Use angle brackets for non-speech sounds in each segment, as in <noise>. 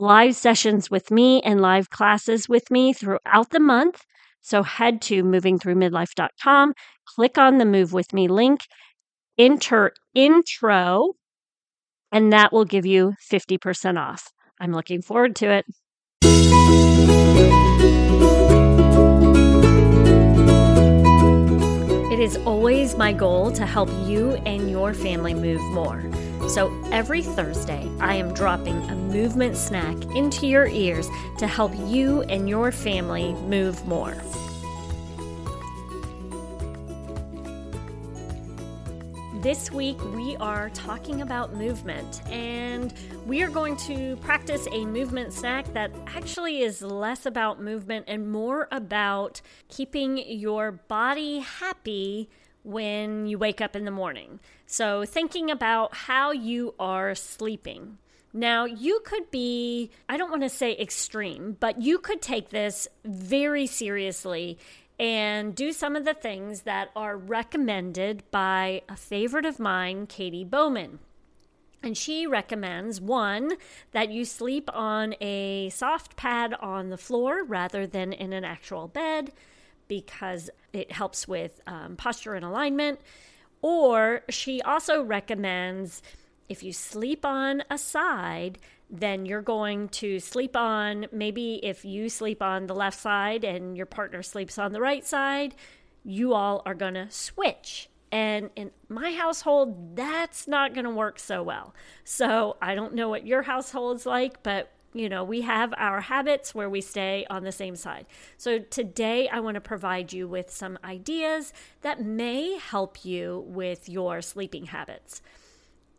live sessions with me, and live classes with me throughout the month. So head to movingthroughmidlife.com, click on the Move With Me link, enter intro, and that will give you 50% off. I'm looking forward to it. It is always my goal to help you and your family move more. So every Thursday, I am dropping a movement snack into your ears to help you and your family move more. This week, we are talking about movement, and we are going to practice a movement snack that actually is less about movement and more about keeping your body happy when you wake up in the morning. So, thinking about how you are sleeping. Now, you could be, I don't want to say extreme, but you could take this very seriously and do some of the things that are recommended by a favorite of mine, Katy Bowman. And she recommends one, that you sleep on a soft pad on the floor rather than in an actual bed because it helps with um, posture and alignment. Or she also recommends if you sleep on a side, then you're going to sleep on maybe if you sleep on the left side and your partner sleeps on the right side, you all are going to switch. And in my household, that's not going to work so well. So I don't know what your household's like, but you know, we have our habits where we stay on the same side. So today I want to provide you with some ideas that may help you with your sleeping habits.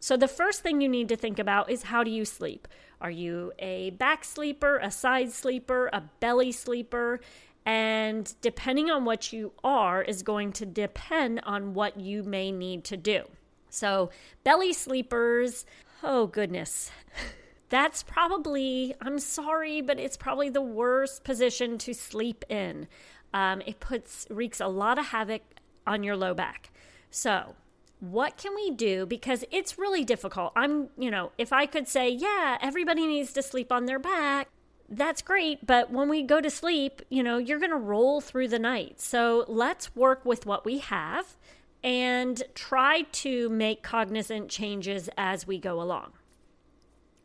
So, the first thing you need to think about is how do you sleep? Are you a back sleeper, a side sleeper, a belly sleeper? And depending on what you are, is going to depend on what you may need to do. So, belly sleepers, oh goodness. <laughs> That's probably, I'm sorry, but it's probably the worst position to sleep in. Um, it puts, wreaks a lot of havoc on your low back. So, what can we do? Because it's really difficult. I'm, you know, if I could say, yeah, everybody needs to sleep on their back, that's great. But when we go to sleep, you know, you're going to roll through the night. So let's work with what we have and try to make cognizant changes as we go along.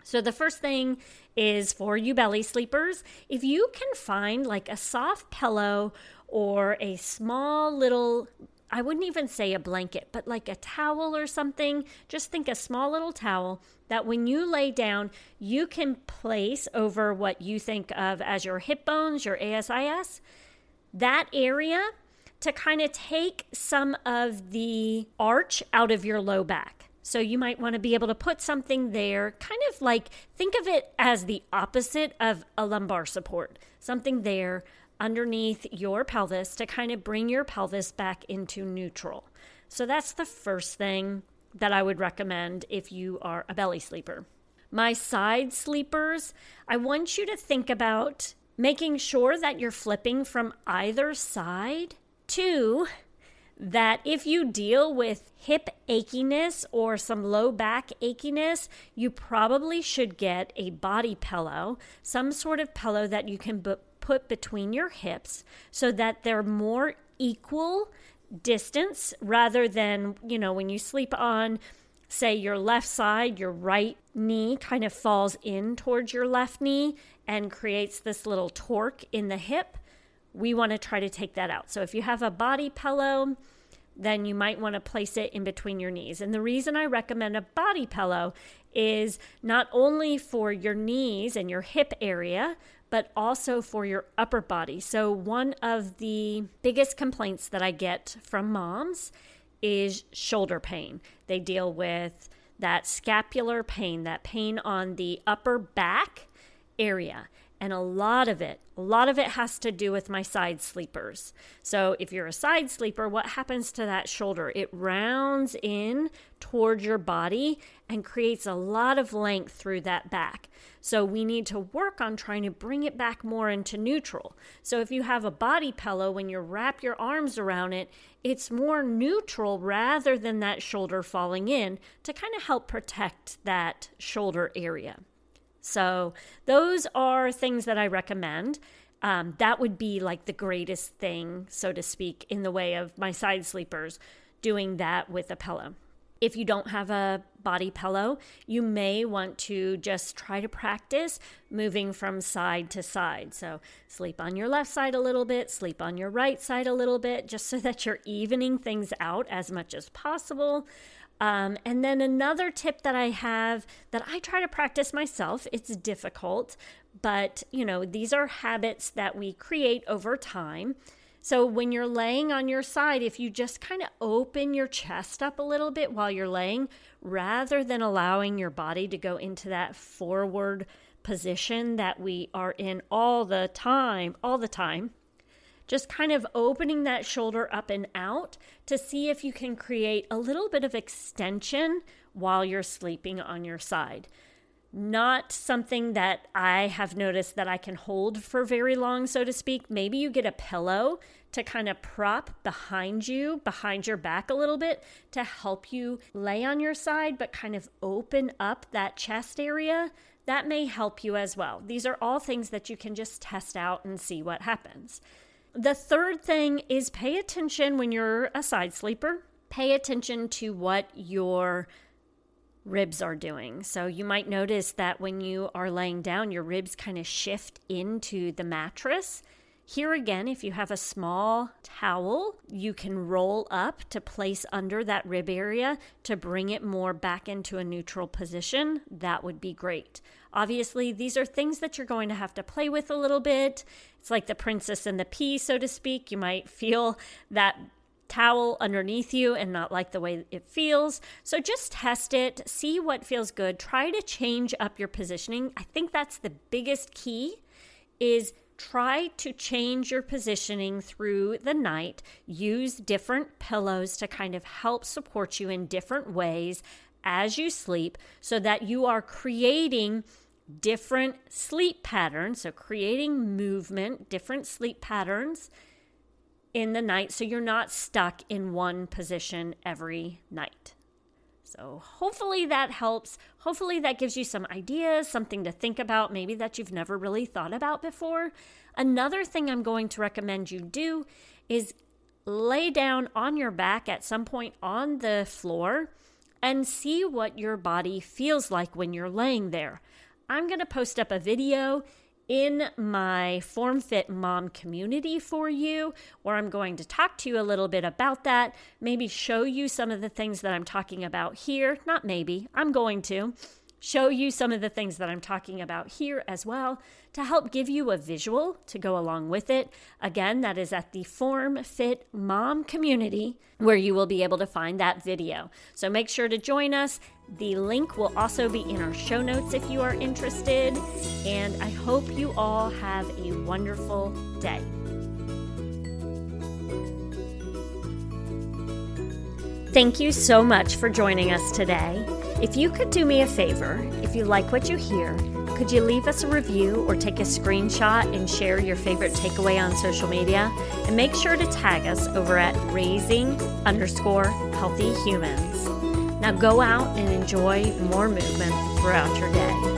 So, the first thing is for you belly sleepers, if you can find like a soft pillow or a small little I wouldn't even say a blanket, but like a towel or something. Just think a small little towel that when you lay down, you can place over what you think of as your hip bones, your ASIS, that area to kind of take some of the arch out of your low back. So you might want to be able to put something there, kind of like think of it as the opposite of a lumbar support, something there underneath your pelvis to kind of bring your pelvis back into neutral. So that's the first thing that I would recommend if you are a belly sleeper. My side sleepers, I want you to think about making sure that you're flipping from either side. Two, that if you deal with hip achiness or some low back achiness, you probably should get a body pillow, some sort of pillow that you can put between your hips so that they're more equal distance rather than, you know, when you sleep on, say, your left side, your right knee kind of falls in towards your left knee and creates this little torque in the hip. We want to try to take that out. So if you have a body pillow, then you might want to place it in between your knees. And the reason I recommend a body pillow is not only for your knees and your hip area, but also for your upper body. So, one of the biggest complaints that I get from moms is shoulder pain. They deal with that scapular pain, that pain on the upper back area. And a lot of it, a lot of it has to do with my side sleepers. So if you're a side sleeper, what happens to that shoulder? It rounds in towards your body and creates a lot of length through that back. So we need to work on trying to bring it back more into neutral. So if you have a body pillow, when you wrap your arms around it, it's more neutral rather than that shoulder falling in to kind of help protect that shoulder area. So, those are things that I recommend. Um, that would be like the greatest thing, so to speak, in the way of my side sleepers, doing that with a pillow. If you don't have a body pillow, you may want to just try to practice moving from side to side. So, sleep on your left side a little bit, sleep on your right side a little bit, just so that you're evening things out as much as possible. Um, and then another tip that I have that I try to practice myself, it's difficult, but you know, these are habits that we create over time. So when you're laying on your side, if you just kind of open your chest up a little bit while you're laying, rather than allowing your body to go into that forward position that we are in all the time, all the time, just kind of opening that shoulder up and out to see if you can create a little bit of extension while you're sleeping on your side. Not something that I have noticed that I can hold for very long, so to speak. Maybe you get a pillow to kind of prop behind you, behind your back a little bit to help you lay on your side, but kind of open up that chest area. That may help you as well. These are all things that you can just test out and see what happens. The third thing is pay attention when you're a side sleeper. Pay attention to what your ribs are doing. So you might notice that when you are laying down, your ribs kind of shift into the mattress. Here again, if you have a small towel, you can roll up to place under that rib area to bring it more back into a neutral position. That would be great. Obviously, these are things that you're going to have to play with a little bit. It's like the princess and the pea, so to speak. You might <laughs> feel that towel underneath you and not like the way it feels. So just test it, see what feels good. Try to change up your positioning. I think that's the biggest key is try to change your positioning through the night. Use different pillows to kind of help support you in different ways as you sleep so that you are creating different sleep patterns. So, creating movement, different sleep patterns in the night so you're not stuck in one position every night. So, hopefully that helps. Hopefully that gives you some ideas, something to think about, maybe that you've never really thought about before. Another thing I'm going to recommend you do is lay down on your back at some point on the floor and see what your body feels like when you're laying there. I'm going to post up a video in my Form Fit Mom community for you, where I'm going to talk to you a little bit about that, maybe show you some of the things that I'm talking about here. Not maybe, I'm going to show you some of the things that I'm talking about here as well to help give you a visual to go along with it. Again, that is at the Form Fit Mom community where you will be able to find that video. So make sure to join us. The link will also be in our show notes if you are interested. And I hope you all have a wonderful day. Thank you so much for joining us today. If you could do me a favor, if you like what you hear, could you leave us a review or take a screenshot and share your favorite takeaway on social media? And make sure to tag us over at raising underscore healthy humans. Now go out and enjoy more movement throughout your day.